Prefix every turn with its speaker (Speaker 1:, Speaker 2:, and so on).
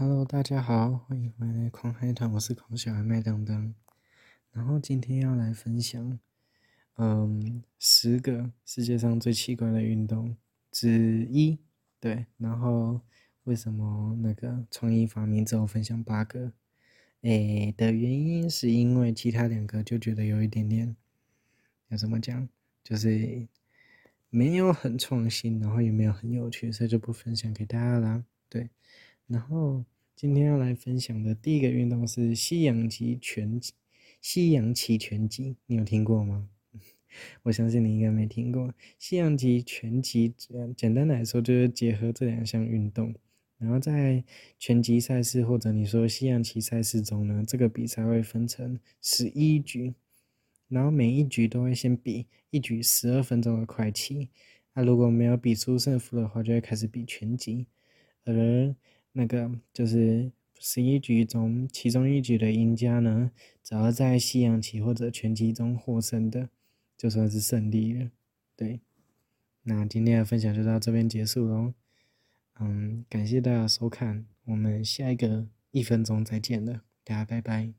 Speaker 1: Hello，大家好，欢迎回来狂嗨团，我是狂小孩麦当当。然后今天要来分享，嗯，十个世界上最奇怪的运动之一。对，然后为什么那个创意发明之后分享八个？诶的原因是因为其他两个就觉得有一点点，要怎么讲，就是没有很创新，然后也没有很有趣，所以就不分享给大家啦。对。然后今天要来分享的第一个运动是西洋棋拳击。西洋棋拳击，你有听过吗？我相信你应该没听过。西洋棋拳击，简单来说就是结合这两项运动。然后在拳击赛事或者你说西洋棋赛事中呢，这个比赛会分成十一局，然后每一局都会先比一局十二分钟的快棋。那如果没有比出胜负的话，就会开始比拳击，而那个就是十一局中，其中一局的赢家呢，只要在西洋棋或者拳击中获胜的，就算是胜利了。对，那今天的分享就到这边结束喽。嗯，感谢大家收看，我们下一个一分钟再见了，大家拜拜。